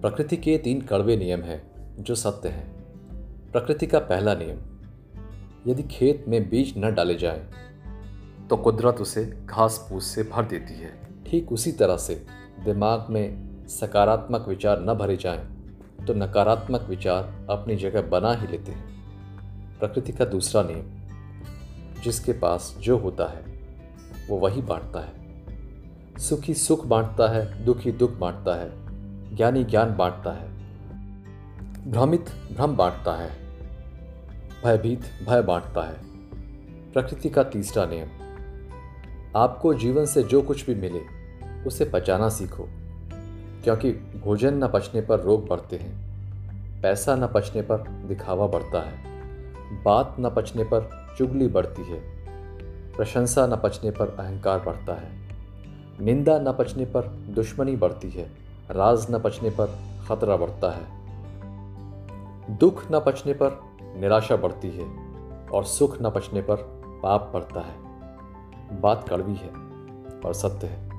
प्रकृति के तीन कड़वे नियम हैं जो सत्य हैं। प्रकृति का पहला नियम यदि खेत में बीज न डाले जाएँ, तो कुदरत उसे घास फूस से भर देती है। ठीक उसी तरह से दिमाग में सकारात्मक विचार न भरे जाएँ, तो नकारात्मक विचार अपनी जगह बना ही लेते हैं। प्रकृति का दूसरा नियम जिसके पास जो होता है वो वही बांटता है। सुखी सुख बांटता है दुखी दुख बांटता है। ज्ञानी ज्ञान बांटता है। भ्रमित भ्रम बांटता है। भयभीत भय बांटता है। प्रकृति का तीसरा नियम, आपको जीवन से जो कुछ भी मिले, उसे पचाना सीखो, क्योंकि भोजन न पचने पर रोग बढ़ते हैं, पैसा न पचने पर दिखावा बढ़ता है, बात न पचने पर चुगली बढ़ती है, प्रशंसा न पचने पर अहंकार बढ़ता है, निंदा न पचने पर दुश्मनी बढ़ती है राज न पचने पर खतरा बढ़ता है। दुख न पचने पर निराशा बढ़ती है और सुख न पचने पर पाप बढ़ता है। बात कड़वी है और सत्य है।